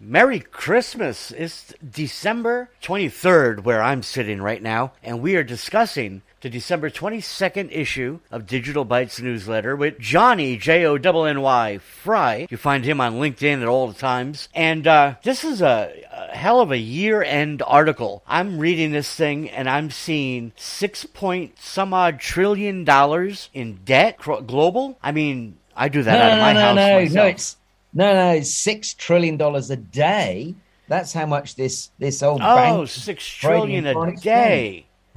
Merry Christmas. It's December 23rd, where I'm sitting right now, and we are discussing the December 22nd issue of Digital Bytes newsletter with Johnny, J O N N Y Fry. You find him on LinkedIn at all the times. And uh, this is a, a hell of a year end article. I'm reading this thing and I'm seeing six point some odd trillion dollars in debt global. I mean, I do that no, out of my no, house. No, myself. no, it's no, no, it's six trillion dollars a day. That's how much this this old oh bank six trillion a day.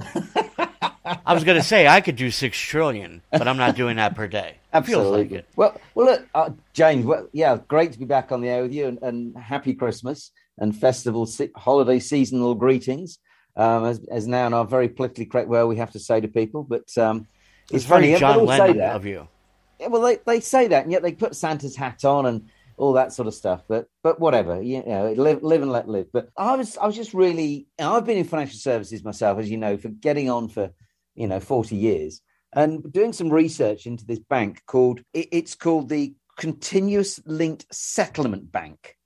I was going to say I could do six trillion, but I'm not doing that per day. Absolutely. Like it. Well, well, look, uh, James. Well, yeah, great to be back on the air with you, and, and happy Christmas and festival se- holiday seasonal greetings. Um, as, as now in our very politically correct way we have to say to people, but um, It's, it's, very funny. John everyone will say Lennon of you. Yeah, well, they, they say that, and yet they put Santa's hat on and all that sort of stuff. But but whatever, you know, live live and let live. But I was I was just really I've been in financial services myself, as you know, for getting on for you know forty years, and doing some research into this bank called it, it's called the Continuous Linked Settlement Bank,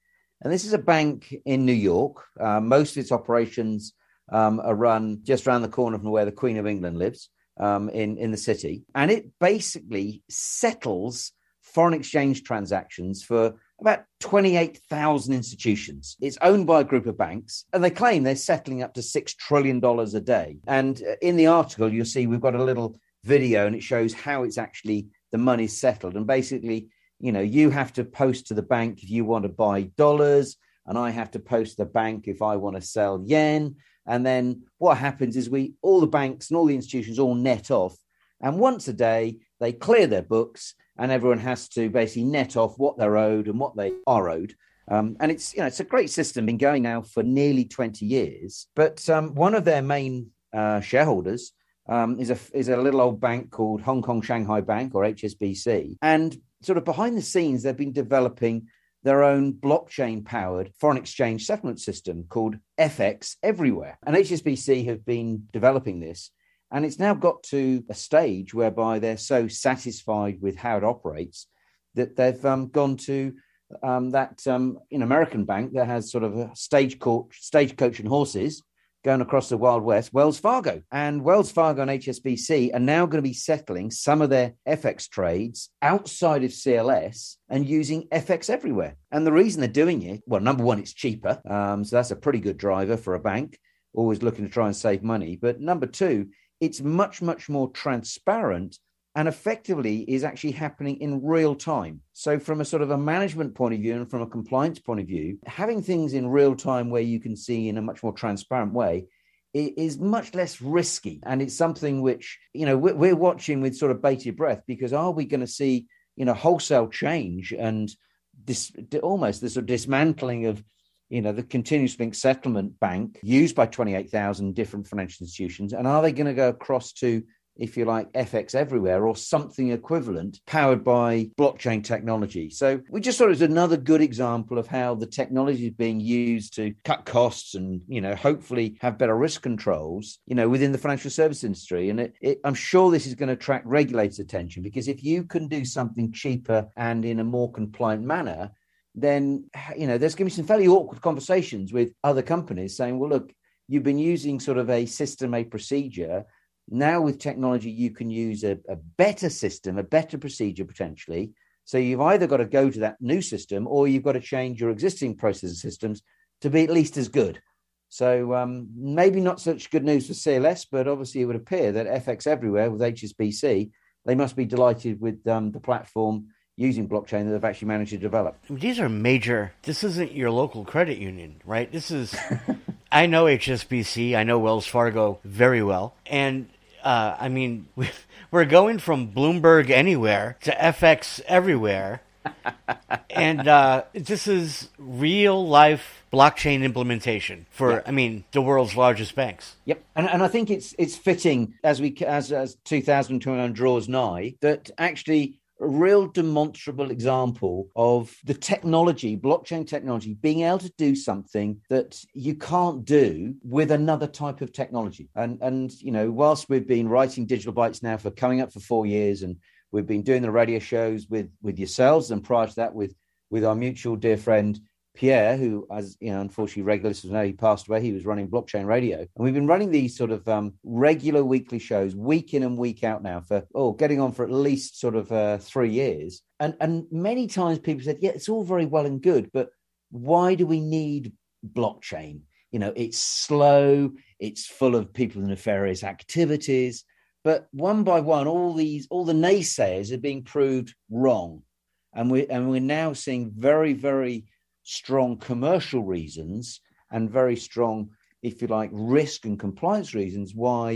and this is a bank in New York. Uh, most of its operations um, are run just around the corner from where the Queen of England lives um, in in the city, and it basically settles foreign exchange transactions for about 28,000 institutions. It's owned by a group of banks, and they claim they're settling up to $6 trillion a day. And uh, in the article, you'll see we've got a little video and it shows how it's actually the money's settled. And basically, you know, you have to post to the bank if you want to buy dollars, and I have to post the bank if I want to sell yen. And then what happens is we, all the banks and all the institutions all net off. And once a day, they clear their books and everyone has to basically net off what they're owed and what they are owed. Um, and it's you know it's a great system, been going now for nearly twenty years. But um, one of their main uh, shareholders um, is a is a little old bank called Hong Kong Shanghai Bank or HSBC, and sort of behind the scenes they've been developing their own blockchain powered foreign exchange settlement system called FX Everywhere. And HSBC have been developing this and it's now got to a stage whereby they're so satisfied with how it operates that they've um, gone to um, that um, in American bank that has sort of a stagecoach, stagecoach and horses going across the Wild West, Wells Fargo. And Wells Fargo and HSBC are now going to be settling some of their FX trades outside of CLS and using FX everywhere. And the reason they're doing it, well, number one, it's cheaper. Um, so that's a pretty good driver for a bank, always looking to try and save money. But number two, it's much, much more transparent and effectively is actually happening in real time. So, from a sort of a management point of view and from a compliance point of view, having things in real time where you can see in a much more transparent way is much less risky. And it's something which, you know, we're watching with sort of bated breath because are we going to see, you know, wholesale change and this almost the sort of dismantling of you know, the continuous link settlement bank used by 28,000 different financial institutions? And are they going to go across to, if you like, FX everywhere or something equivalent powered by blockchain technology? So we just thought it was another good example of how the technology is being used to cut costs and, you know, hopefully have better risk controls, you know, within the financial service industry. And it, it, I'm sure this is going to attract regulators' attention because if you can do something cheaper and in a more compliant manner, then you know there's going to be some fairly awkward conversations with other companies saying, "Well, look, you've been using sort of a system, a procedure. Now with technology, you can use a, a better system, a better procedure potentially. So you've either got to go to that new system, or you've got to change your existing process and systems to be at least as good." So um, maybe not such good news for CLS, but obviously it would appear that FX Everywhere with HSBC, they must be delighted with um, the platform using blockchain that they've actually managed to develop. These are major. This isn't your local credit union, right? This is. I know HSBC. I know Wells Fargo very well, and uh, I mean, we're going from Bloomberg anywhere to FX everywhere. and uh, this is real life blockchain implementation for, yeah. I mean, the world's largest banks. Yep, and and I think it's it's fitting as we as as 2021 draws nigh that actually a real demonstrable example of the technology, blockchain technology, being able to do something that you can't do with another type of technology. And and you know, whilst we've been writing digital bytes now for coming up for four years, and we've been doing the radio shows with with yourselves, and prior to that with with our mutual dear friend Pierre, who, as you know, unfortunately, regular listeners know, he passed away. He was running blockchain radio, and we've been running these sort of um, regular weekly shows, week in and week out now for oh, getting on for at least sort of uh, three years. And and many times people said, yeah, it's all very well and good, but why do we need blockchain? You know, it's slow, it's full of people nefarious activities. But one by one, all these, all the naysayers are being proved wrong. And we and we're now seeing very, very strong commercial reasons and very strong, if you like, risk and compliance reasons why,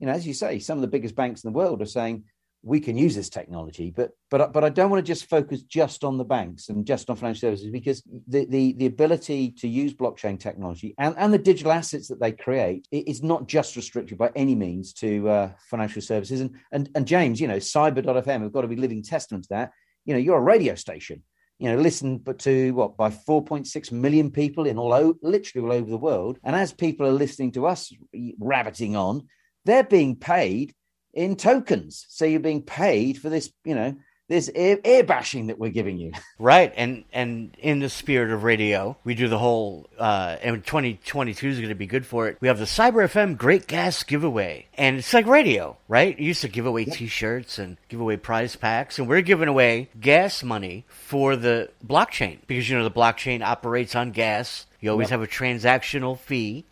you know, as you say, some of the biggest banks in the world are saying we can use this technology, but but but I don't want to just focus just on the banks and just on financial services because the the, the ability to use blockchain technology and, and the digital assets that they create is not just restricted by any means to uh, financial services. And and and James, you know, Cyber.fm have got to be living testament to that. You know, you're a radio station you know, listened but to what by 4.6 million people in all literally all over the world. And as people are listening to us rabbiting on, they're being paid in tokens. So you're being paid for this, you know, this air, air, bashing that we're giving you. Right, and and in the spirit of radio, we do the whole. Uh, and 2022 is going to be good for it. We have the Cyber FM Great Gas Giveaway, and it's like radio, right? You used to give away yep. T-shirts and give away prize packs, and we're giving away gas money for the blockchain because you know the blockchain operates on gas. You always yep. have a transactional fee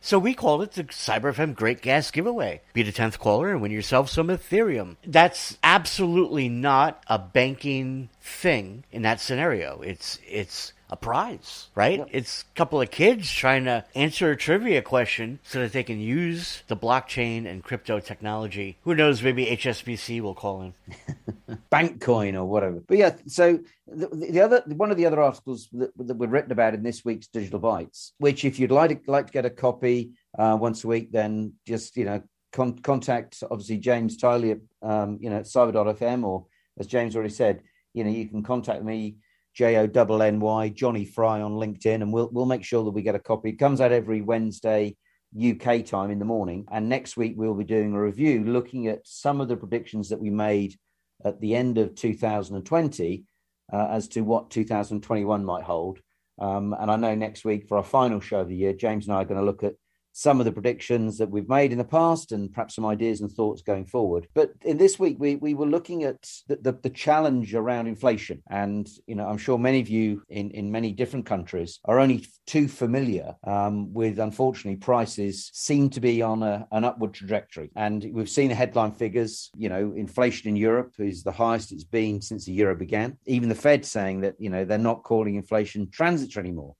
so we called it the CyberFM Great Gas Giveaway. Be the 10th caller and win yourself some Ethereum. That's absolutely not a banking thing in that scenario. It's it's a prize, right? Yep. It's a couple of kids trying to answer a trivia question so that they can use the blockchain and crypto technology. Who knows? Maybe HSBC will call in. Bankcoin or whatever. But yeah, so the, the, other one of the other articles that, that were written about in this week's Digital Bytes, which if you'd like to, like to get a copy uh, once a week, then just you know con- contact obviously James Tiley at um, you know cyber.fm or as James already said, you know you can contact me J O N N Y Johnny Fry on LinkedIn, and we'll we'll make sure that we get a copy. It comes out every Wednesday UK time in the morning, and next week we'll be doing a review looking at some of the predictions that we made at the end of 2020 uh, as to what 2021 might hold. Um, and I know next week for our final show of the year, James and I are going to look at some of the predictions that we've made in the past and perhaps some ideas and thoughts going forward. But in this week, we, we were looking at the, the, the, challenge around inflation. And, you know, I'm sure many of you in, in many different countries are only too familiar um, with, unfortunately, prices seem to be on a, an upward trajectory. And we've seen the headline figures, you know, inflation in Europe is the highest it's been since the euro began. Even the Fed saying that, you know, they're not calling inflation transitory anymore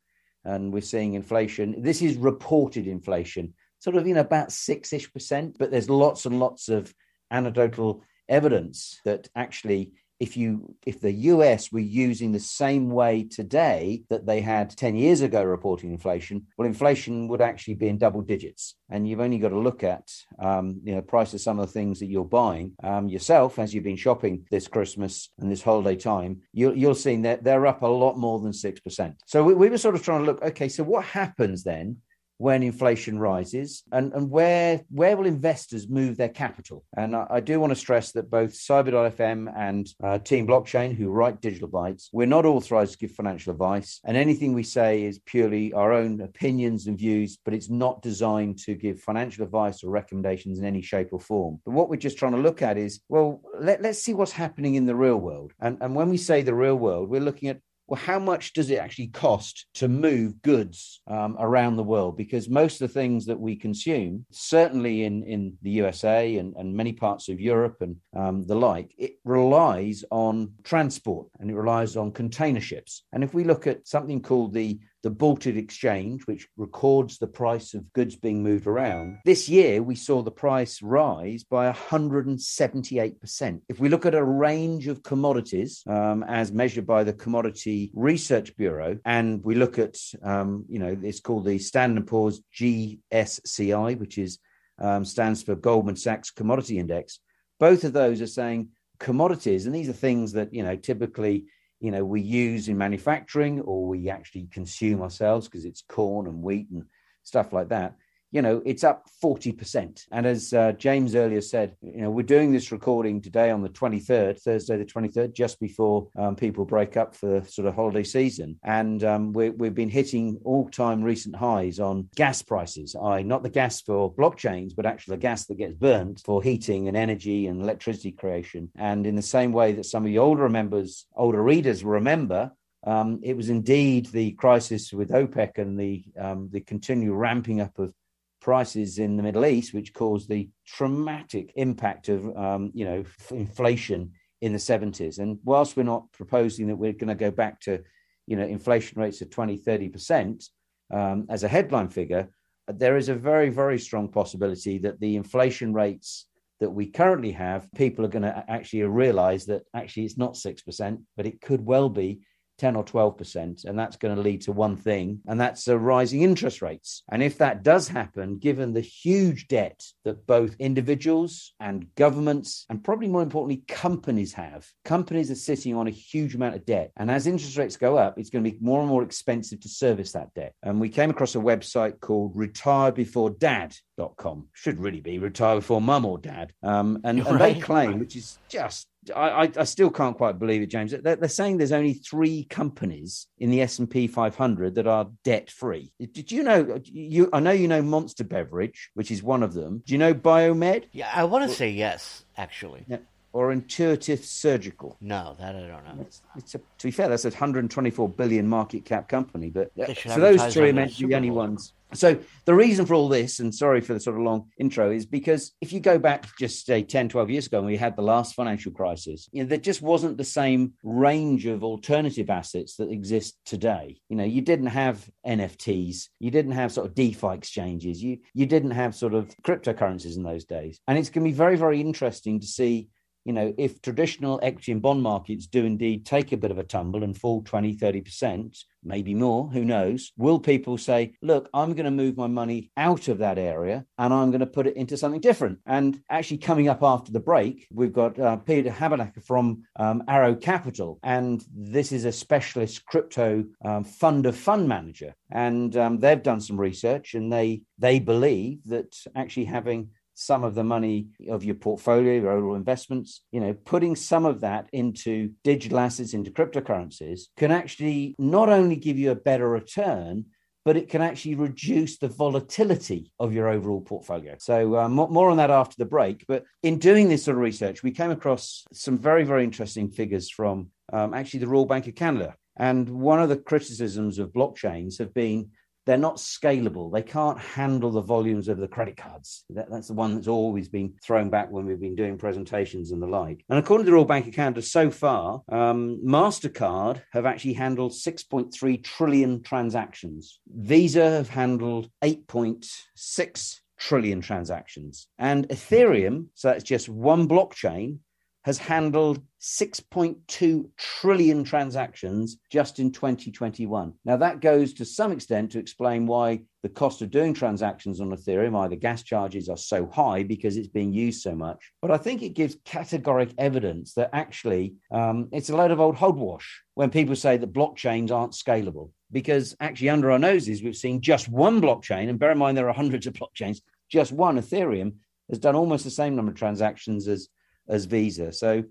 and we're seeing inflation. This is reported inflation, sort of know about six ish percent, but there's lots and lots of anecdotal evidence that actually if you if the US were using the same way today that they had 10 years ago reporting inflation well inflation would actually be in double digits. And you've only got to look at um, you know price of some of the things that you're buying. Um, yourself as you've been shopping this Christmas and this holiday time You'll you'll see that they're up a lot more than 6% so we, we were sort of trying to look okay so what happens then when inflation rises and, and where where will investors move their capital? And I, I do want to stress that both cyber.fm and uh, team blockchain who write digital bytes we're not authorized to give financial advice and anything we say is purely our own opinions and views but it's not designed to give financial advice or recommendations in any shape or form. But what we're just trying to look at is well let, let's see what's happening in the real world. And, and when we say the real world we're looking at well, how much does it actually cost to move goods um, around the world? Because most of the things that we consume, certainly in, in the USA and, and many parts of Europe and um, the like, it relies on transport and it relies on container ships. And if we look at something called the the Baltic Exchange, which records the price of goods being moved around. This year, we saw the price rise by 178%. If we look at a range of commodities um, as measured by the Commodity Research Bureau, and we look at, um, you know, it's called the Standard & Poor's GSCI, which is um, stands for Goldman Sachs Commodity Index. Both of those are saying commodities, and these are things that, you know, typically you know we use in manufacturing or we actually consume ourselves because it's corn and wheat and stuff like that you know, it's up 40%. And as uh, James earlier said, you know, we're doing this recording today on the 23rd, Thursday the 23rd, just before um, people break up for the sort of holiday season. And um, we, have been hitting all time recent highs on gas prices, I not the gas for blockchains, but actually the gas that gets burned for heating and energy and electricity creation. And in the same way that some of the older members, older readers remember, um, it was indeed the crisis with OPEC and the um, the continual ramping up of prices in the Middle East, which caused the traumatic impact of um, you know inflation in the 70s. And whilst we're not proposing that we're going to go back to you know inflation rates of 20, 30 percent um, as a headline figure, there is a very very strong possibility that the inflation rates that we currently have, people are going to actually realize that actually it's not 6%, but it could well be 10 or 12%. And that's going to lead to one thing, and that's uh, rising interest rates. And if that does happen, given the huge debt that both individuals and governments, and probably more importantly, companies have, companies are sitting on a huge amount of debt. And as interest rates go up, it's going to be more and more expensive to service that debt. And we came across a website called retirebeforedad.com. Should really be retire before mum or dad. Um, and, right. and they claim, which is just I, I, still can't quite believe it, James. They're, they're, saying there's only three companies in the S and P 500 that are debt free. Did you know? You I know you know Monster Beverage, which is one of them. Do you know Biomed? Yeah, I want to say yes, actually. Yeah. Or Intuitive Surgical. No, that I don't know. It's, it's a, to be fair, that's a 124 billion market cap company. But so those three are meant to be the only ones. So the reason for all this, and sorry for the sort of long intro, is because if you go back just say 10, 12 years ago when we had the last financial crisis, you know, there just wasn't the same range of alternative assets that exist today. You know, you didn't have NFTs, you didn't have sort of DeFi exchanges, you you didn't have sort of cryptocurrencies in those days. And it's going to be very, very interesting to see you know, if traditional equity and bond markets do indeed take a bit of a tumble and fall 20, 30%, maybe more, who knows, will people say, look, I'm going to move my money out of that area and I'm going to put it into something different? And actually, coming up after the break, we've got uh, Peter Habermacher from um, Arrow Capital. And this is a specialist crypto um, fund of fund manager. And um, they've done some research and they, they believe that actually having some of the money of your portfolio, your overall investments, you know, putting some of that into digital assets, into cryptocurrencies can actually not only give you a better return, but it can actually reduce the volatility of your overall portfolio. So, uh, more on that after the break. But in doing this sort of research, we came across some very, very interesting figures from um, actually the Royal Bank of Canada. And one of the criticisms of blockchains have been they're not scalable. They can't handle the volumes of the credit cards. That, that's the one that's always been thrown back when we've been doing presentations and the like. And according to the Royal Bank of Canada, so far, um, MasterCard have actually handled 6.3 trillion transactions. Visa have handled 8.6 trillion transactions. And Ethereum, so that's just one blockchain, has handled 6.2 trillion transactions just in 2021. Now, that goes to some extent to explain why the cost of doing transactions on Ethereum, either gas charges, are so high because it's being used so much. But I think it gives categoric evidence that actually um, it's a load of old hogwash when people say that blockchains aren't scalable. Because actually, under our noses, we've seen just one blockchain, and bear in mind there are hundreds of blockchains, just one Ethereum has done almost the same number of transactions as as Visa. So,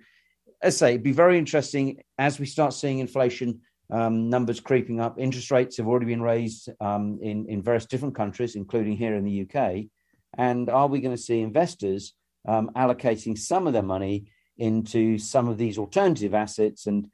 as I say, it'd be very interesting as we start seeing inflation um, numbers creeping up. Interest rates have already been raised um, in, in various different countries, including here in the UK. And are we going to see investors um, allocating some of their money into some of these alternative assets and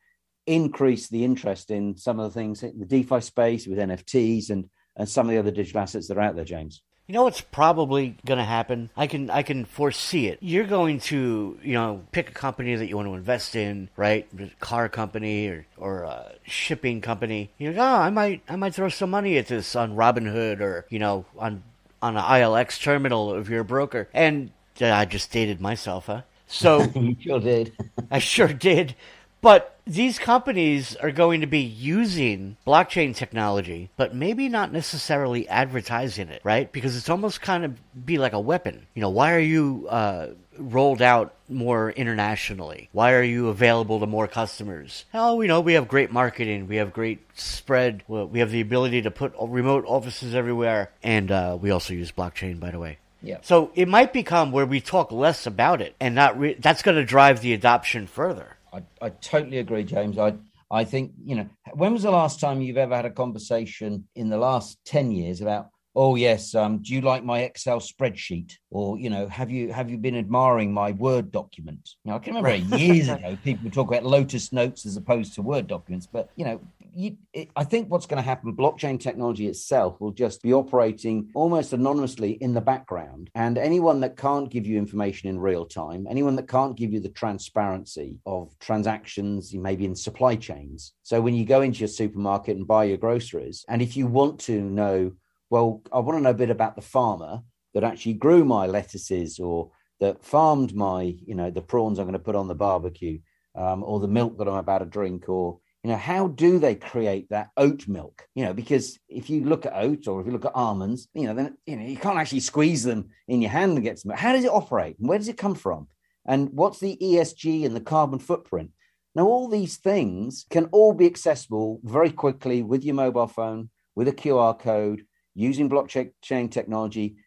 increase the interest in some of the things in the DeFi space with NFTs and, and some of the other digital assets that are out there, James? You know what's probably going to happen? I can I can foresee it. You're going to you know pick a company that you want to invest in, right? A car company or or a shipping company. You know, oh, I might I might throw some money at this on Robinhood or you know on on an ILX terminal if you're a broker. And uh, I just dated myself, huh? So you sure did. I sure did. But these companies are going to be using blockchain technology, but maybe not necessarily advertising it, right? Because it's almost kind of be like a weapon. You know, why are you uh, rolled out more internationally? Why are you available to more customers? Oh, we know we have great marketing, we have great spread, we have the ability to put remote offices everywhere, and uh, we also use blockchain, by the way. Yeah. So it might become where we talk less about it, and not re- that's going to drive the adoption further. I, I totally agree, James. I I think you know when was the last time you've ever had a conversation in the last ten years about oh yes um, do you like my excel spreadsheet? Or you know have you have you been admiring my word document? Now i can remember years ago people would talk about lotus notes as opposed to word documents but you know you, it, I think what's going to happen, blockchain technology itself will just be operating almost anonymously in the background. And anyone that can't give you information in real time, anyone that can't give you the transparency of transactions, maybe in supply chains. So when you go into your supermarket and buy your groceries, and if you want to know well, I want to know a bit about the farmer that actually grew my lettuces or that farmed my, you know, the prawns I'm going to put on the barbecue, um, or the milk that I'm about to drink, or you know, how do they create that oat milk? You know, because if you look at oats or if you look at almonds, you know, then you know you can't actually squeeze them in your hand and get some. How does it operate? Where does it come from? And what's the ESG and the carbon footprint? Now, all these things can all be accessible very quickly with your mobile phone, with a QR code, using blockchain technology,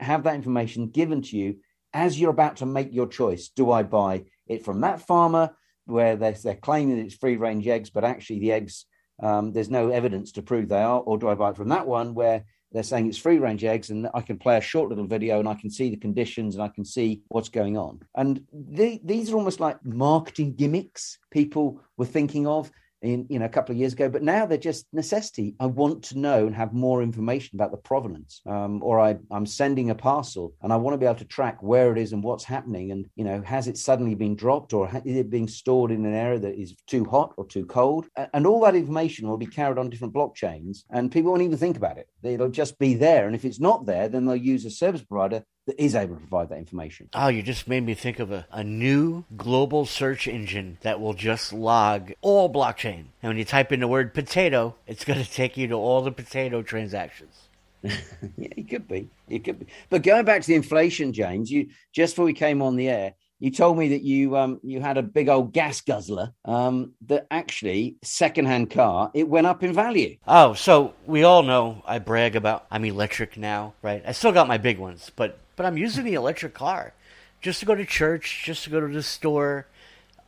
have that information given to you as you're about to make your choice. Do I buy it from that farmer where they're, they're claiming it's free range eggs, but actually the eggs, um, there's no evidence to prove they are? Or do I buy it from that one where they're saying it's free range eggs and I can play a short little video and I can see the conditions and I can see what's going on? And the, these are almost like marketing gimmicks people were thinking of in you know a couple of years ago but now they're just necessity. I want to know and have more information about the provenance um, or I, i'm sending a parcel and i want to be able to track where it is and what's happening and you know has it suddenly been dropped or is it being stored in an area that is too hot or too cold? And all that information will be carried on different blockchains and people won't even think about it. It'll just be there and if it's not there then they'll use a service provider that is able to provide that information. Oh, you just made me think of a, a new global search engine that will just log all blockchain. And when you type in the word potato, it's going to take you to all the potato transactions. yeah, it could be. It could be. But going back to the inflation, James, you just before we came on the air, you told me that you um, you had a big old gas guzzler um, that actually secondhand car it went up in value. Oh, so we all know I brag about I'm electric now, right? I still got my big ones, but but I'm using the electric car just to go to church, just to go to the store.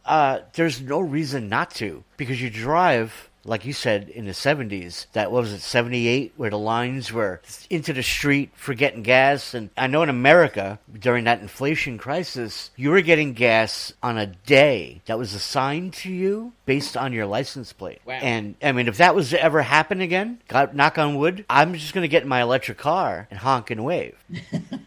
Uh, there's no reason not to because you drive like you said, in the 70s, that was it, 78, where the lines were into the street for getting gas. And I know in America, during that inflation crisis, you were getting gas on a day that was assigned to you based on your license plate. Wow. And I mean, if that was to ever happen again, God, knock on wood, I'm just going to get in my electric car and honk and wave.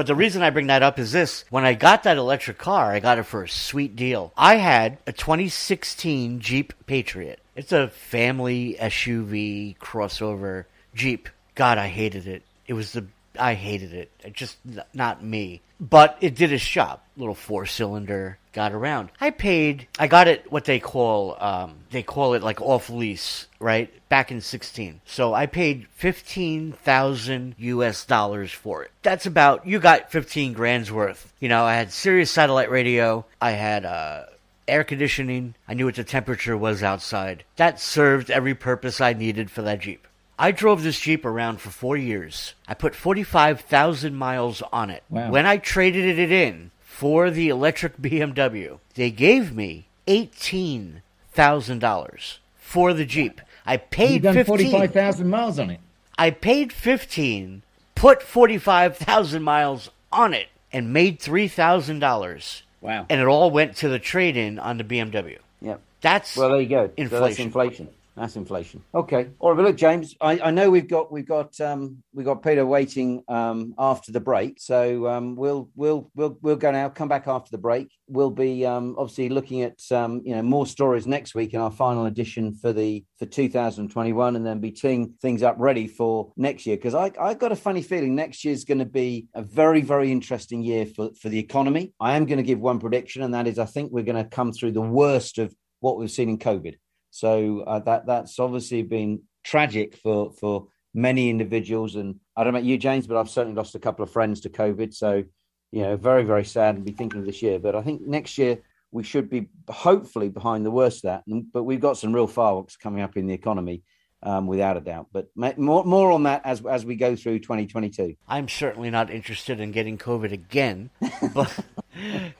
But the reason I bring that up is this. When I got that electric car, I got it for a sweet deal. I had a 2016 Jeep Patriot. It's a family SUV crossover Jeep. God, I hated it. It was the I hated it. It just not me. But it did its job. Little four cylinder got around. I paid. I got it. What they call um, they call it like off lease, right? Back in sixteen. So I paid fifteen thousand U.S. dollars for it. That's about you got fifteen grand's worth. You know, I had Sirius satellite radio. I had uh, air conditioning. I knew what the temperature was outside. That served every purpose I needed for that Jeep. I drove this Jeep around for four years. I put 45,000 miles on it. Wow. When I traded it in for the electric BMW, they gave me $18,000 for the Jeep. I paid You've done 45,000 miles on it. I paid 15, put 45,000 miles on it, and made $3,000. Wow. And it all went to the trade in on the BMW. Yep. That's well, there you go. Inflation. So that's inflation. That's inflation. Okay. All right. Look, James, I, I know we've got we've got um, we've got Peter waiting um, after the break, so um, we'll we'll we'll we'll go now. Come back after the break. We'll be um, obviously looking at um, you know more stories next week in our final edition for the for 2021, and then be teeing things up ready for next year. Because I I got a funny feeling next year is going to be a very very interesting year for for the economy. I am going to give one prediction, and that is I think we're going to come through the worst of what we've seen in COVID. So uh, that that's obviously been tragic for for many individuals. And I don't know about you, James, but I've certainly lost a couple of friends to COVID. So you know, very very sad and be thinking of this year. But I think next year we should be hopefully behind the worst of that. But we've got some real fireworks coming up in the economy um, without a doubt. But more more on that as as we go through 2022. I'm certainly not interested in getting COVID again, but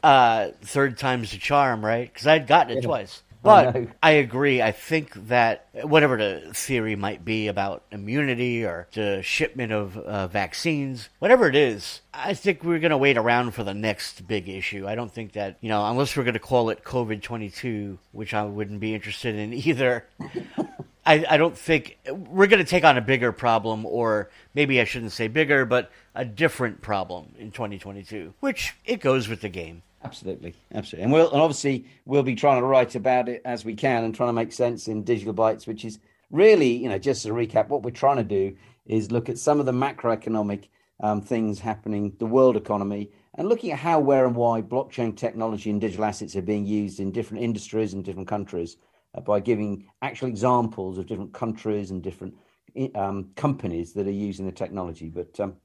uh, third time's the charm, right? Because I'd gotten it yeah. twice. But I, I, agree. I think that whatever the theory might be about immunity or the shipment of uh, vaccines, whatever it is, I think we're going to wait around for the next big issue. I don't think that, you know, unless we're going to call it COVID 22, which I wouldn't be interested in either. I, I don't think we're going to take on a bigger problem, or maybe I shouldn't say bigger, but a different problem in 2022, which it goes with the game. Absolutely, absolutely, and we'll and obviously we'll be trying to write about it as we can and trying to make sense in digital bytes, which is really, you know, just to recap, what we're trying to do is look at some of the macroeconomic um, things happening, the world economy, and looking at how, where, and why blockchain technology and digital assets are being used in different industries and different countries uh, by giving actual examples of different countries and different um, companies that are using the technology. But um,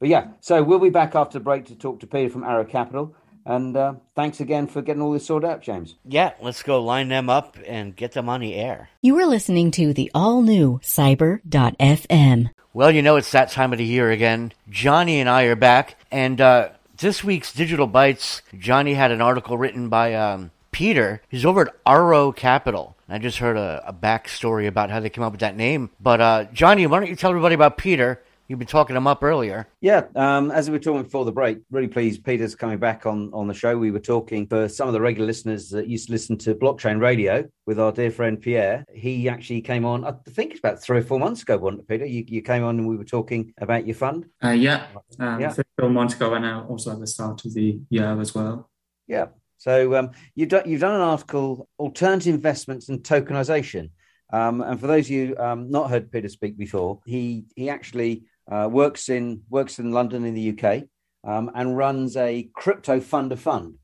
but yeah, so we'll be back after the break to talk to Peter from Arrow Capital. And uh, thanks again for getting all this sorted out, James. Yeah, let's go line them up and get them on the air. You are listening to the all new Cyber.fm. Well, you know, it's that time of the year again. Johnny and I are back. And uh, this week's Digital Bytes, Johnny had an article written by um, Peter. He's over at Arrow Capital. I just heard a, a backstory about how they came up with that name. But uh, Johnny, why don't you tell everybody about Peter? You've been talking him up earlier. Yeah, um, as we were talking before the break, really pleased Peter's coming back on on the show. We were talking for some of the regular listeners that used to listen to Blockchain Radio with our dear friend Pierre. He actually came on, I think it's about three or four months ago, wasn't it, Peter? You, you came on and we were talking about your fund. Uh, yeah, um, yeah. three or four months ago, and also at the start of the year as well. Yeah, so um, you've done you've done an article, alternative investments and tokenization. Um, and for those of you um, not heard Peter speak before, he he actually uh, works in works in London in the UK um, and runs a crypto fund of fund.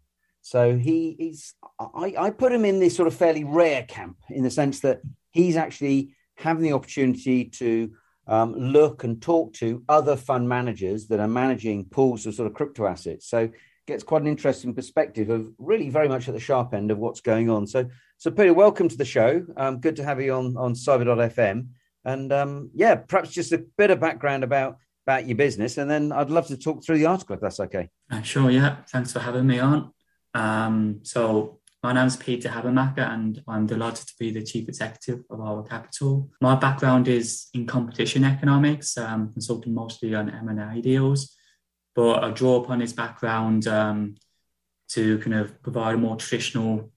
So he he's I, I put him in this sort of fairly rare camp in the sense that he's actually having the opportunity to um, look and talk to other fund managers that are managing pools of sort of crypto assets. So gets quite an interesting perspective of really very much at the sharp end of what's going on. So, so Peter, welcome to the show. Um, good to have you on on Cyber.fm. And um, yeah, perhaps just a bit of background about about your business, and then I'd love to talk through the article if that's okay. Uh, sure. Yeah. Thanks for having me on. Um, so my name's Peter Habermacher, and I'm delighted to be the chief executive of Arrow Capital. My background is in competition economics, um, consulting mostly on M&A deals but I draw upon his background um, to kind of provide a more traditional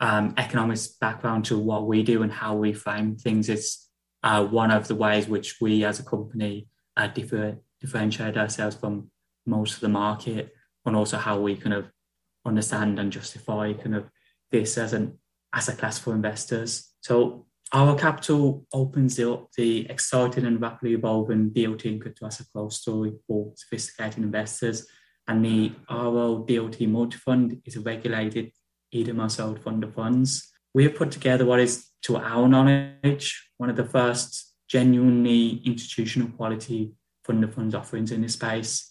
um, economics background to what we do and how we frame things. It's uh, one of the ways which we as a company uh, differ, differentiate ourselves from most of the market, and also how we kind of understand and justify kind of this as an asset class for investors. So Arrow Capital opens up the exciting and rapidly evolving DLT and crypto asset growth story for sophisticated investors. And the Arrow DLT multi fund is a regulated EDMA sold fund of funds. We have put together what is, to our knowledge, one of the first genuinely institutional quality fund of funds offerings in this space.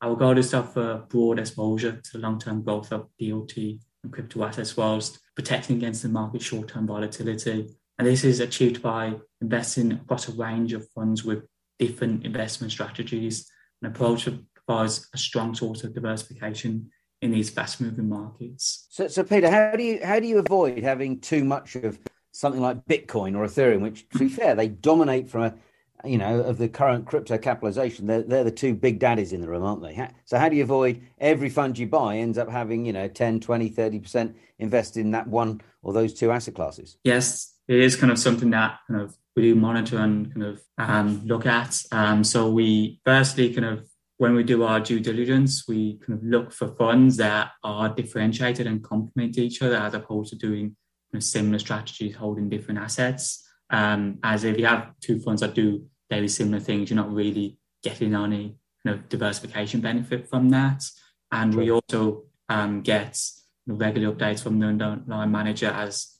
Our goal is to offer broad exposure to long term growth of DLT and crypto assets whilst protecting against the market short term volatility and this is achieved by investing across a range of funds with different investment strategies, an approach that provides a strong source of diversification in these fast moving markets. So, so Peter, how do you how do you avoid having too much of something like Bitcoin or Ethereum, which to be fair, they dominate from a you know, of the current crypto capitalization, they're, they're the two big daddies in the room, aren't they? So how do you avoid every fund you buy ends up having, you know, 10, 20, 30% invested in that one or those two asset classes? Yes, it is kind of something that kind of we do monitor and kind of um, look at. Um, so we firstly kind of when we do our due diligence, we kind of look for funds that are differentiated and complement each other as opposed to doing kind of similar strategies holding different assets. Um, as if you have two funds that do very similar things, you're not really getting any kind of diversification benefit from that. And we also um, get regular updates from the underlying manager as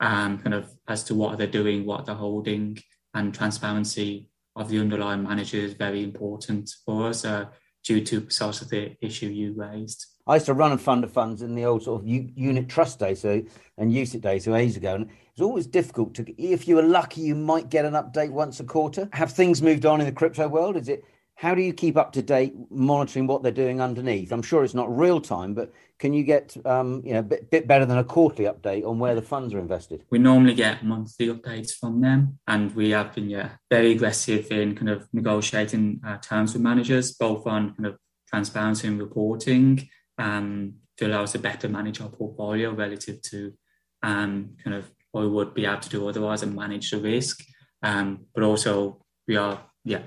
um, kind of as to what they're doing, what they're holding, and transparency of the underlying manager is very important for us uh, due to of the issue you raised. I used to run a fund of funds in the old sort of unit trust day, so and UCITS days, so ages ago, and it's always difficult to. If you were lucky, you might get an update once a quarter. Have things moved on in the crypto world? Is it how do you keep up to date monitoring what they're doing underneath? I'm sure it's not real time, but can you get um, you know a bit, bit, better than a quarterly update on where the funds are invested? We normally get monthly updates from them, and we have been yeah very aggressive in kind of negotiating uh, terms with managers, both on kind of transparency and reporting, um, to allow us to better manage our portfolio relative to um, kind of what we would be able to do otherwise and manage the risk. Um, but also we are yeah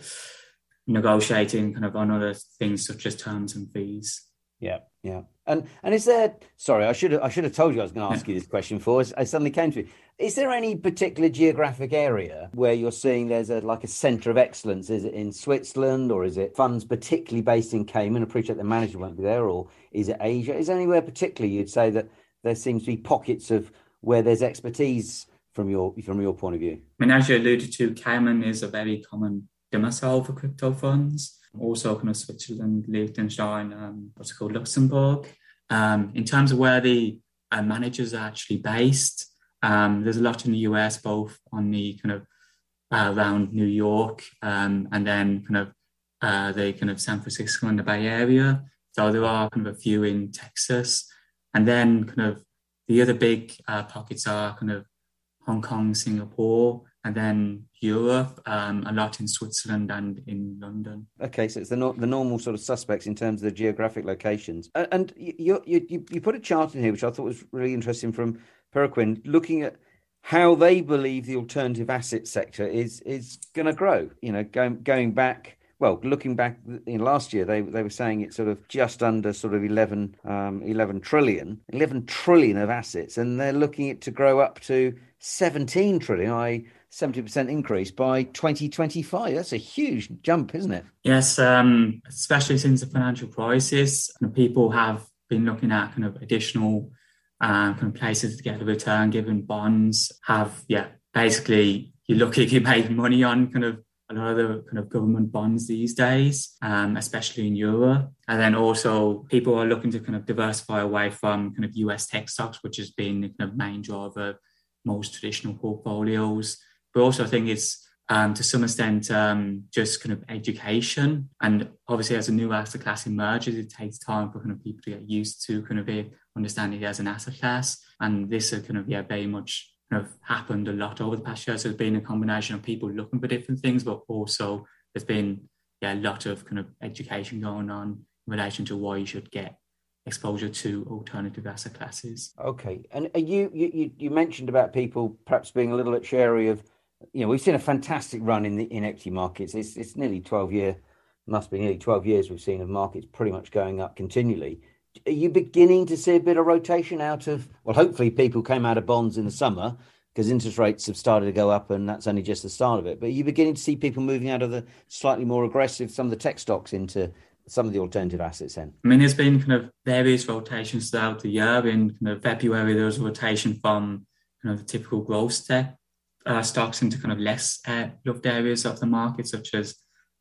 negotiating kind of on other things such as terms and fees. Yeah, yeah. And and is there? Sorry, I should have I should have told you I was going to ask you this question before. I suddenly came to you. Is there any particular geographic area where you're seeing there's a like a centre of excellence? Is it in Switzerland or is it funds particularly based in Cayman? I appreciate the manager won't be there, or is it Asia? Is there anywhere particularly you'd say that there seems to be pockets of where there's expertise from your from your point of view? I mean, as you alluded to, Cayman is a very common domicile for crypto funds. Also, kind of Switzerland, Liechtenstein, um, what's it called, Luxembourg. Um, in terms of where the uh, managers are actually based, um, there's a lot in the US, both on the kind of uh, around New York um, and then kind of uh, the kind of San Francisco and the Bay Area. So there are kind of a few in Texas. And then kind of the other big uh, pockets are kind of Hong Kong, Singapore, and then Europe, um, a lot in Switzerland and in London. Okay, so it's the, no- the normal sort of suspects in terms of the geographic locations. And, and you, you, you put a chart in here, which I thought was really interesting from Preqin, looking at how they believe the alternative asset sector is is going to grow. You know, going going back. Well, looking back in last year, they they were saying it's sort of just under sort of 11, um, 11 trillion, 11 trillion of assets, and they're looking it to grow up to 17 trillion. I 70% increase by 2025. That's a huge jump, isn't it? Yes, um, especially since the financial crisis. People have been looking at kind of additional uh, kind of places to get a return given bonds have, yeah, basically you look if you make money on kind of a lot of the kind of government bonds these days, um, especially in Europe. And then also people are looking to kind of diversify away from kind of US tech stocks, which has been the kind of main driver most traditional portfolios but also I think it's um, to some extent um, just kind of education. And obviously, as a new asset class emerges, it takes time for kind of people to get used to kind of be understanding it as an asset class. And this kind of yeah very much kind of happened a lot over the past year. So it's been a combination of people looking for different things, but also there's been yeah a lot of kind of education going on in relation to why you should get exposure to alternative asset classes. Okay, and you you you mentioned about people perhaps being a little bit chary of you know, we've seen a fantastic run in the in equity markets. It's it's nearly twelve year, must be nearly twelve years we've seen of markets pretty much going up continually. Are you beginning to see a bit of rotation out of? Well, hopefully, people came out of bonds in the summer because interest rates have started to go up, and that's only just the start of it. But are you beginning to see people moving out of the slightly more aggressive, some of the tech stocks into some of the alternative assets then? I mean, there's been kind of various rotations throughout the year. In kind of February, there was a rotation from kind of the typical growth tech uh, stocks into kind of less uh, loved areas of the market, such as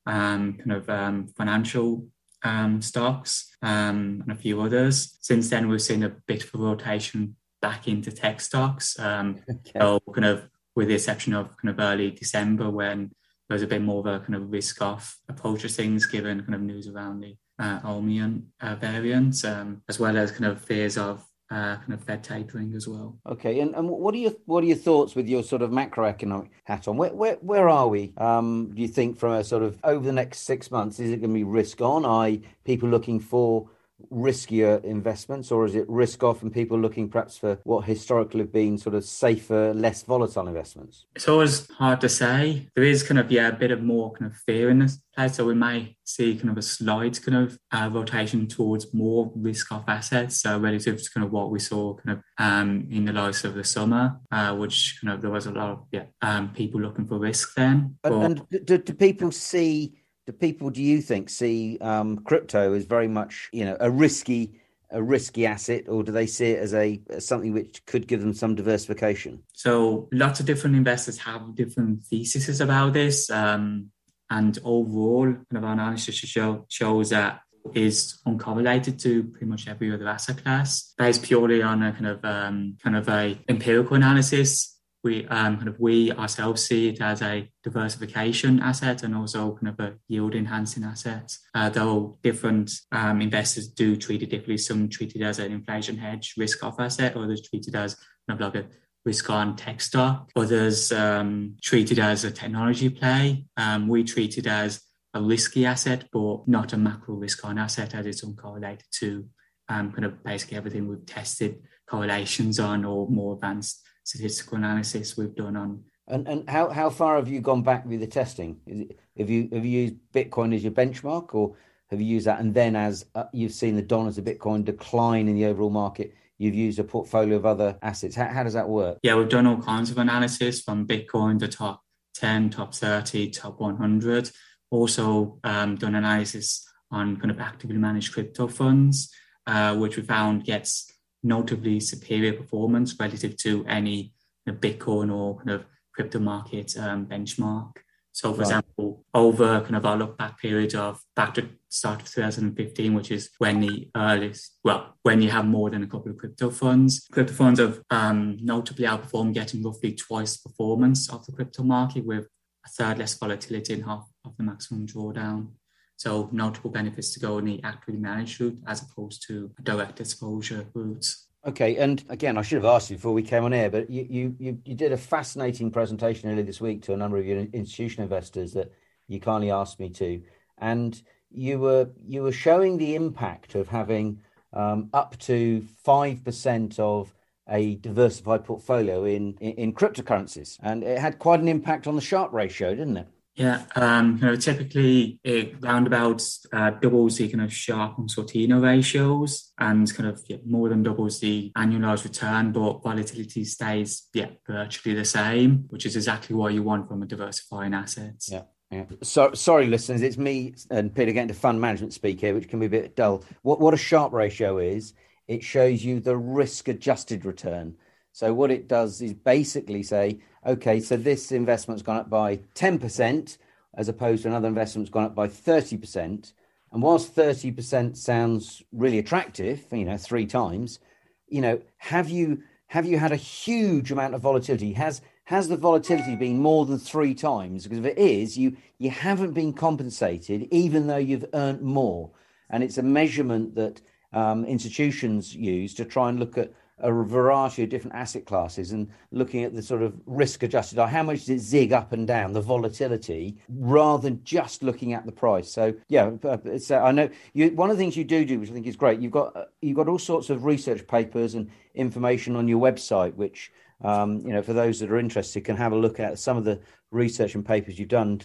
um, kind of um, financial um, stocks um, and a few others. Since then, we've seen a bit of a rotation back into tech stocks. Um, okay. So kind of with the exception of kind of early December when there was a bit more of a kind of risk off approach to things given kind of news around the uh, Omicron uh, variant, um, as well as kind of fears of uh, kind of Fed tapering as well. Okay, and, and what are your what are your thoughts with your sort of macroeconomic hat on? Where where, where are we? Um, do you think from a sort of over the next six months, is it going to be risk on? Are people looking for riskier investments, or is it risk off and people looking perhaps for what historically have been sort of safer, less volatile investments? It's always hard to say. There is kind of yeah a bit of more kind of fear in this place, so we may see kind of a slight kind of uh, rotation towards more risk off assets, uh, relative to kind of what we saw kind of um, in the lights of the summer, uh, which kind of there was a lot of yeah um, people looking for risk then. And, and do, do people see? Do people do you think see um, crypto as very much you know a risky a risky asset, or do they see it as a as something which could give them some diversification? So lots of different investors have different theses about this, um, and overall, kind of analysis show, shows that is uncorrelated to pretty much every other asset class, based purely on a kind of um, kind of a empirical analysis we um, kind of we ourselves see it as a diversification asset and also kind of a yield enhancing asset. Uh, though different um, investors do treat it differently. Some treat it as an inflation hedge risk off asset, others treat it as kind of like a risk on tech stock. Others um, treat it as a technology play. Um, we treat it as a risky asset, but not a macro risk on asset as it's uncorrelated to um, kind of basically everything we've tested correlations on or more advanced statistical analysis we've done on. And and how, how far have you gone back with the testing? It, have you have you used Bitcoin as your benchmark, or have you used that and then as uh, you've seen the dollars of Bitcoin decline in the overall market, you've used a portfolio of other assets? How, how does that work? Yeah, we've done all kinds of analysis from Bitcoin to top 10, top 30, top 100. Also um, done analysis on kind of actively managed crypto funds, uh, which we found gets notably superior performance relative to any you know, Bitcoin or kind of crypto market um, benchmark. So, for right. example, over kind of our look back period of back to start of 2015, which is when the earliest, well, when you have more than a couple of crypto funds, crypto funds have um, notably outperformed, getting roughly twice the performance of the crypto market with a third less volatility and half of the maximum drawdown. So notable benefits to go in the actively managed route as opposed to direct exposure routes. Okay, and again, I should have asked you before we came on air, but you, you you did a fascinating presentation earlier this week to a number of your institutional investors that you kindly asked me to, and you were you were showing the impact of having um, up to five percent of a diversified portfolio in, in, in cryptocurrencies, and it had quite an impact on the Sharpe ratio, didn't it? Yeah, um, you know, typically it roundabouts uh, doubles the kind of Sharpe and Sortino ratios and kind of yeah, more than doubles the annualized return, but volatility stays yeah virtually the same, which is exactly what you want from a diversifying assets. Yeah. Yeah. So, sorry, listeners, it's me and Peter getting to fund management speak here, which can be a bit dull. What what a Sharpe ratio is, it shows you the risk adjusted return. So what it does is basically say, okay, so this investment's gone up by 10% as opposed to another investment's gone up by 30%. And whilst 30% sounds really attractive, you know, three times, you know, have you have you had a huge amount of volatility? Has has the volatility been more than three times? Because if it is, you you haven't been compensated, even though you've earned more. And it's a measurement that um, institutions use to try and look at a variety of different asset classes and looking at the sort of risk adjusted. How much does it zig up and down the volatility rather than just looking at the price? So yeah it's uh, i know you one of the things you do do which i think is great you've got uh, you've got all sorts of research papers and information on your website which um, you know for those that are interested can have a look at some of the research and papers you've done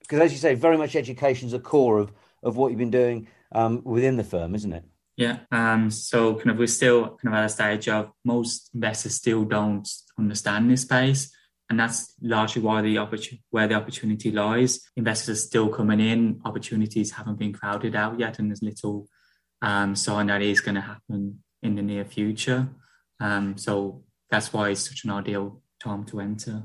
because uh, as you say very much education is a core of of what you've been doing um, within the firm isn't it yeah. Um, so kind of we're still kind of at a stage of most investors still don't understand this space. And that's largely why the opportunity where the opportunity lies. Investors are still coming in, opportunities haven't been crowded out yet, and there's little um, sign that is going to happen in the near future. Um, so that's why it's such an ideal time to enter.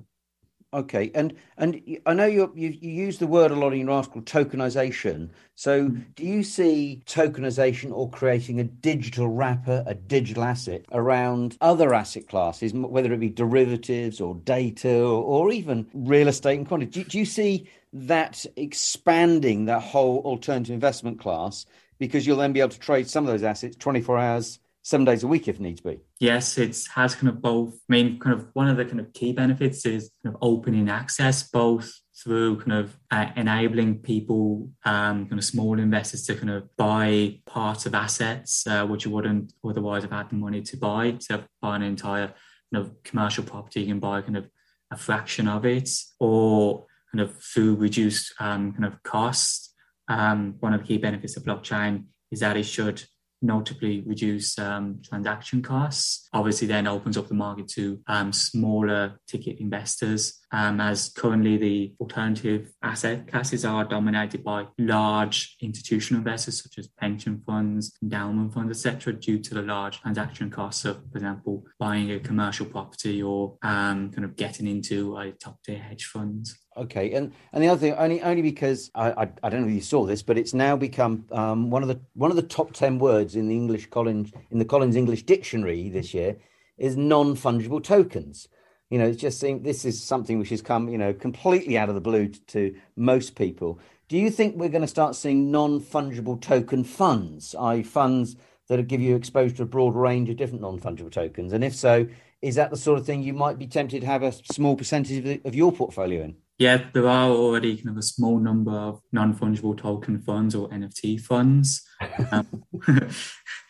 Okay, and and I know you you use the word a lot in your article, tokenization. So, mm-hmm. do you see tokenization or creating a digital wrapper, a digital asset around other asset classes, whether it be derivatives or data or, or even real estate and quantity? Do, do you see that expanding that whole alternative investment class because you'll then be able to trade some of those assets twenty four hours seven days a week if needs be. Yes, it has kind of both. I mean, kind of one of the kind of key benefits is kind of opening access, both through kind of uh, enabling people, um, kind of small investors to kind of buy parts of assets uh, which you wouldn't otherwise have had the money to buy. So buy an entire kind of commercial property, you can buy kind of a fraction of it, or kind of through reduced um, kind of costs. Um, one of the key benefits of blockchain is that it should notably reduce um, transaction costs. Obviously, then opens up the market to um, smaller ticket investors um, as currently the alternative asset classes are dominated by large institutional investors such as pension funds, endowment funds, etc., due to the large transaction costs of, for example, buying a commercial property or um, kind of getting into a top tier hedge funds. Okay, and and the other thing, only only because I, I, I don't know if you saw this, but it's now become um, one of the one of the top ten words in the English Collins in the Collins English Dictionary this year is non fungible tokens. You know, it's just saying this is something which has come you know completely out of the blue to, to most people. Do you think we're going to start seeing non fungible token funds, i.e., funds that give you exposure to a broad range of different non fungible tokens? And if so, is that the sort of thing you might be tempted to have a small percentage of, the, of your portfolio in? Yeah, there are already kind of a small number of non-fungible token funds or NFT funds. Um,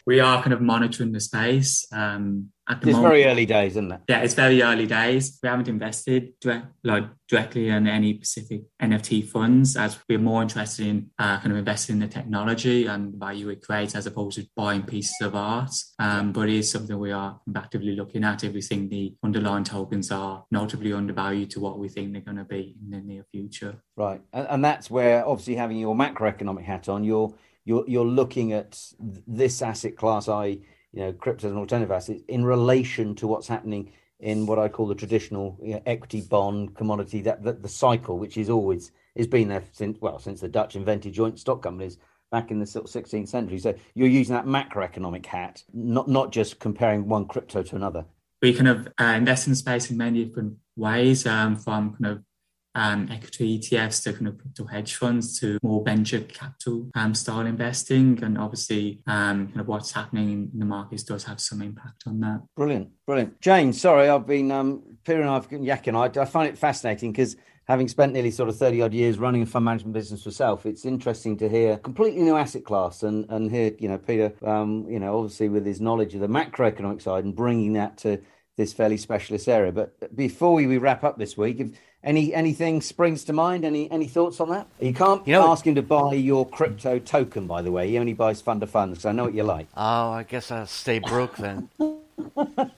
we are kind of monitoring the space. Um, at the it's moment, very early days, isn't it? Yeah, it's very early days. We haven't invested direct, like, directly in any specific NFT funds, as we're more interested in uh, kind of investing in the technology and the value it creates, as opposed to buying pieces of art. Um, but it is something we are actively looking at if we think the underlying tokens are notably undervalued to what we think they're going to be in the near future. Right, and, and that's where obviously having your macroeconomic hat on, you're you're you're looking at this asset class, i you know, crypto and alternative assets in relation to what's happening in what I call the traditional you know, equity bond commodity that, that the cycle, which is always has been there since well since the Dutch invented joint stock companies back in the sort of 16th century. So you're using that macroeconomic hat, not not just comparing one crypto to another. We kind of uh, invest in space in many different ways, um, from kind of um, equity ETFs to kind of crypto hedge funds to more venture capital um, style investing. And obviously, um, kind of what's happening in the markets does have some impact on that. Brilliant, brilliant. Jane, sorry, I've been, um, Peter and I've been yakking. I, I find it fascinating because having spent nearly sort of 30 odd years running a fund management business myself, it's interesting to hear completely new asset class and, and hear, you know, Peter, um, you know, obviously with his knowledge of the macroeconomic side and bringing that to this fairly specialist area. But before we, we wrap up this week, if any anything springs to mind, any any thoughts on that? You can't you know, ask him to buy your crypto token, by the way. He only buys fund of funds, because I know what you like. Oh, I guess I'll stay broke then.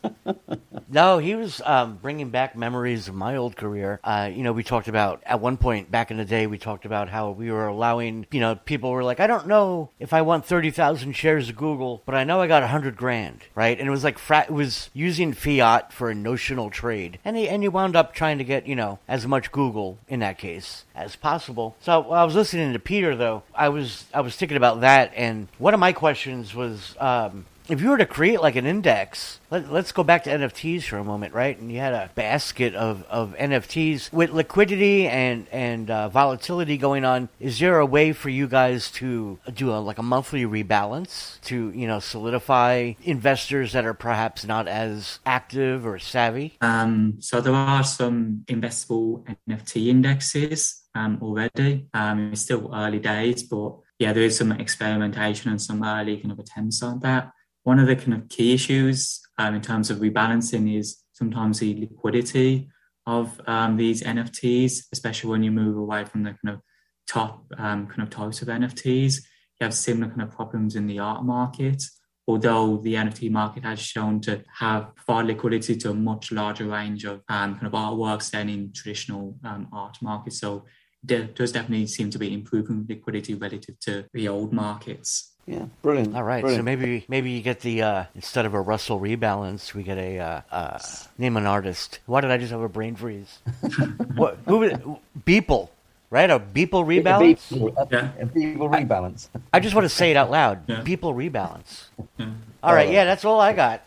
no, he was um, bringing back memories of my old career. Uh, you know, we talked about at one point back in the day, we talked about how we were allowing, you know, people were like, I don't know if I want 30,000 shares of Google, but I know I got 100 grand, right? And it was like, it was using fiat for a notional trade. And he, and you wound up trying to get, you know, as much Google in that case as possible. So I was listening to Peter, though, I was, I was thinking about that. And one of my questions was, um, if you were to create like an index, let, us go back to NFTs for a moment, right? And you had a basket of, of NFTs with liquidity and and uh, volatility going on. Is there a way for you guys to do a, like a monthly rebalance to you know solidify investors that are perhaps not as active or savvy? Um, so there are some investable NFT indexes um, already. Um, it's still early days, but yeah, there is some experimentation and some early kind of attempts on that one of the kind of key issues um, in terms of rebalancing is sometimes the liquidity of um, these NFTs, especially when you move away from the kind of top um, kind of types of NFTs. You have similar kind of problems in the art market, although the NFT market has shown to have far liquidity to a much larger range of um, kind of artworks than in traditional um, art markets. So there does definitely seem to be improving liquidity relative to the old markets. Yeah, brilliant. All right, brilliant. so maybe maybe you get the uh, instead of a Russell rebalance, we get a uh, uh, name an artist. Why did I just have a brain freeze? what? Who? Beeple, right? A Beeple rebalance. Beeple, yeah. a Beeple rebalance. I, I, just want to say it out loud. Yeah. Beeple rebalance. Yeah. All right, yeah, that's all I got.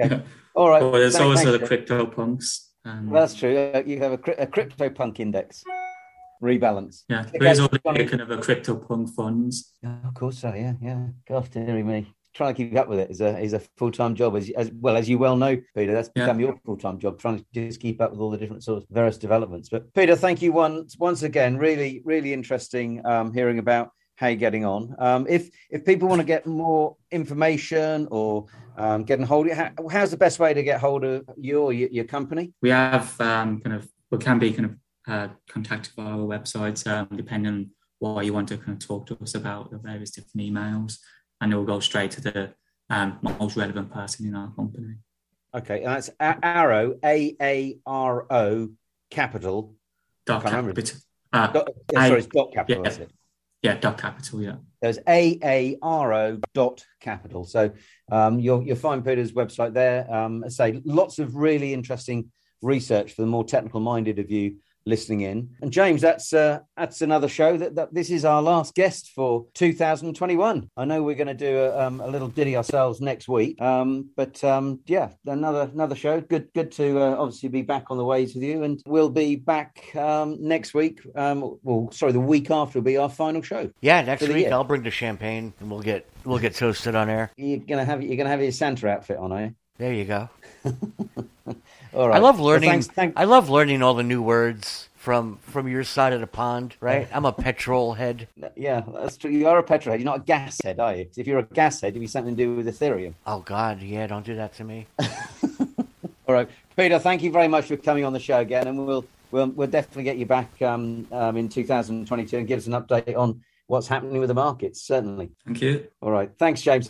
Okay. All right. Well, there's also the crypto punks. Um, well, that's true. Uh, you have a, a crypto punk index rebalance. Yeah, there's all the kind of a crypto punk funds. Yeah, of course so. Yeah, yeah. God, dearie me. Trying to keep up with it is a is a full time job as, as well as you well know, Peter. That's become your full time job, trying to just keep up with all the different sort of various developments. But Peter, thank you once once again. Really, really interesting um, hearing about how you're getting on. Um, if if people want to get more information or um, get hold of how, how's the best way to get hold of you or your, your company? We have um, kind of what can be kind of uh, contact via our websites, um, depending on what you want to kind of talk to us about, the various different emails, and it will go straight to the um, most relevant person in our company. Okay, and that's Arrow, A A R O capital. Dot capital. Uh, Dot, I- sorry, it's dot capital. yeah. Yeah, dot capital. Yeah. There's A A R O dot capital. So um, you'll you'll find Peter's website there. Um, I say lots of really interesting research for the more technical minded of you listening in. And James, that's uh, that's another show. That, that this is our last guest for 2021. I know we're going to do a, um, a little ditty ourselves next week. Um, but um, yeah, another another show. Good good to uh, obviously be back on the ways with you, and we'll be back um, next week. Um, well, sorry, the week after will be our final show. Yeah, next week year. I'll bring the champagne and we'll get we'll get toasted on air. You're gonna have you're gonna have your Santa outfit on, are you? There you go. All right. I love Well, learning. thanks- I love learning all the new words from from your side of the pond. Right? I'm a petrol head. yeah, that's true. You are a petrol head. You're not a gas head, are you? if you're a gas head, it'd be something to do with Ethereum. Oh God, yeah! Don't do that to me. All right, Peter. Thank you very much for coming on the show again, and we'll we'll, we'll definitely get you back um, um, in 2022 and give us an update on what's happening with the markets. Certainly. Thank you. All right. Thanks, James.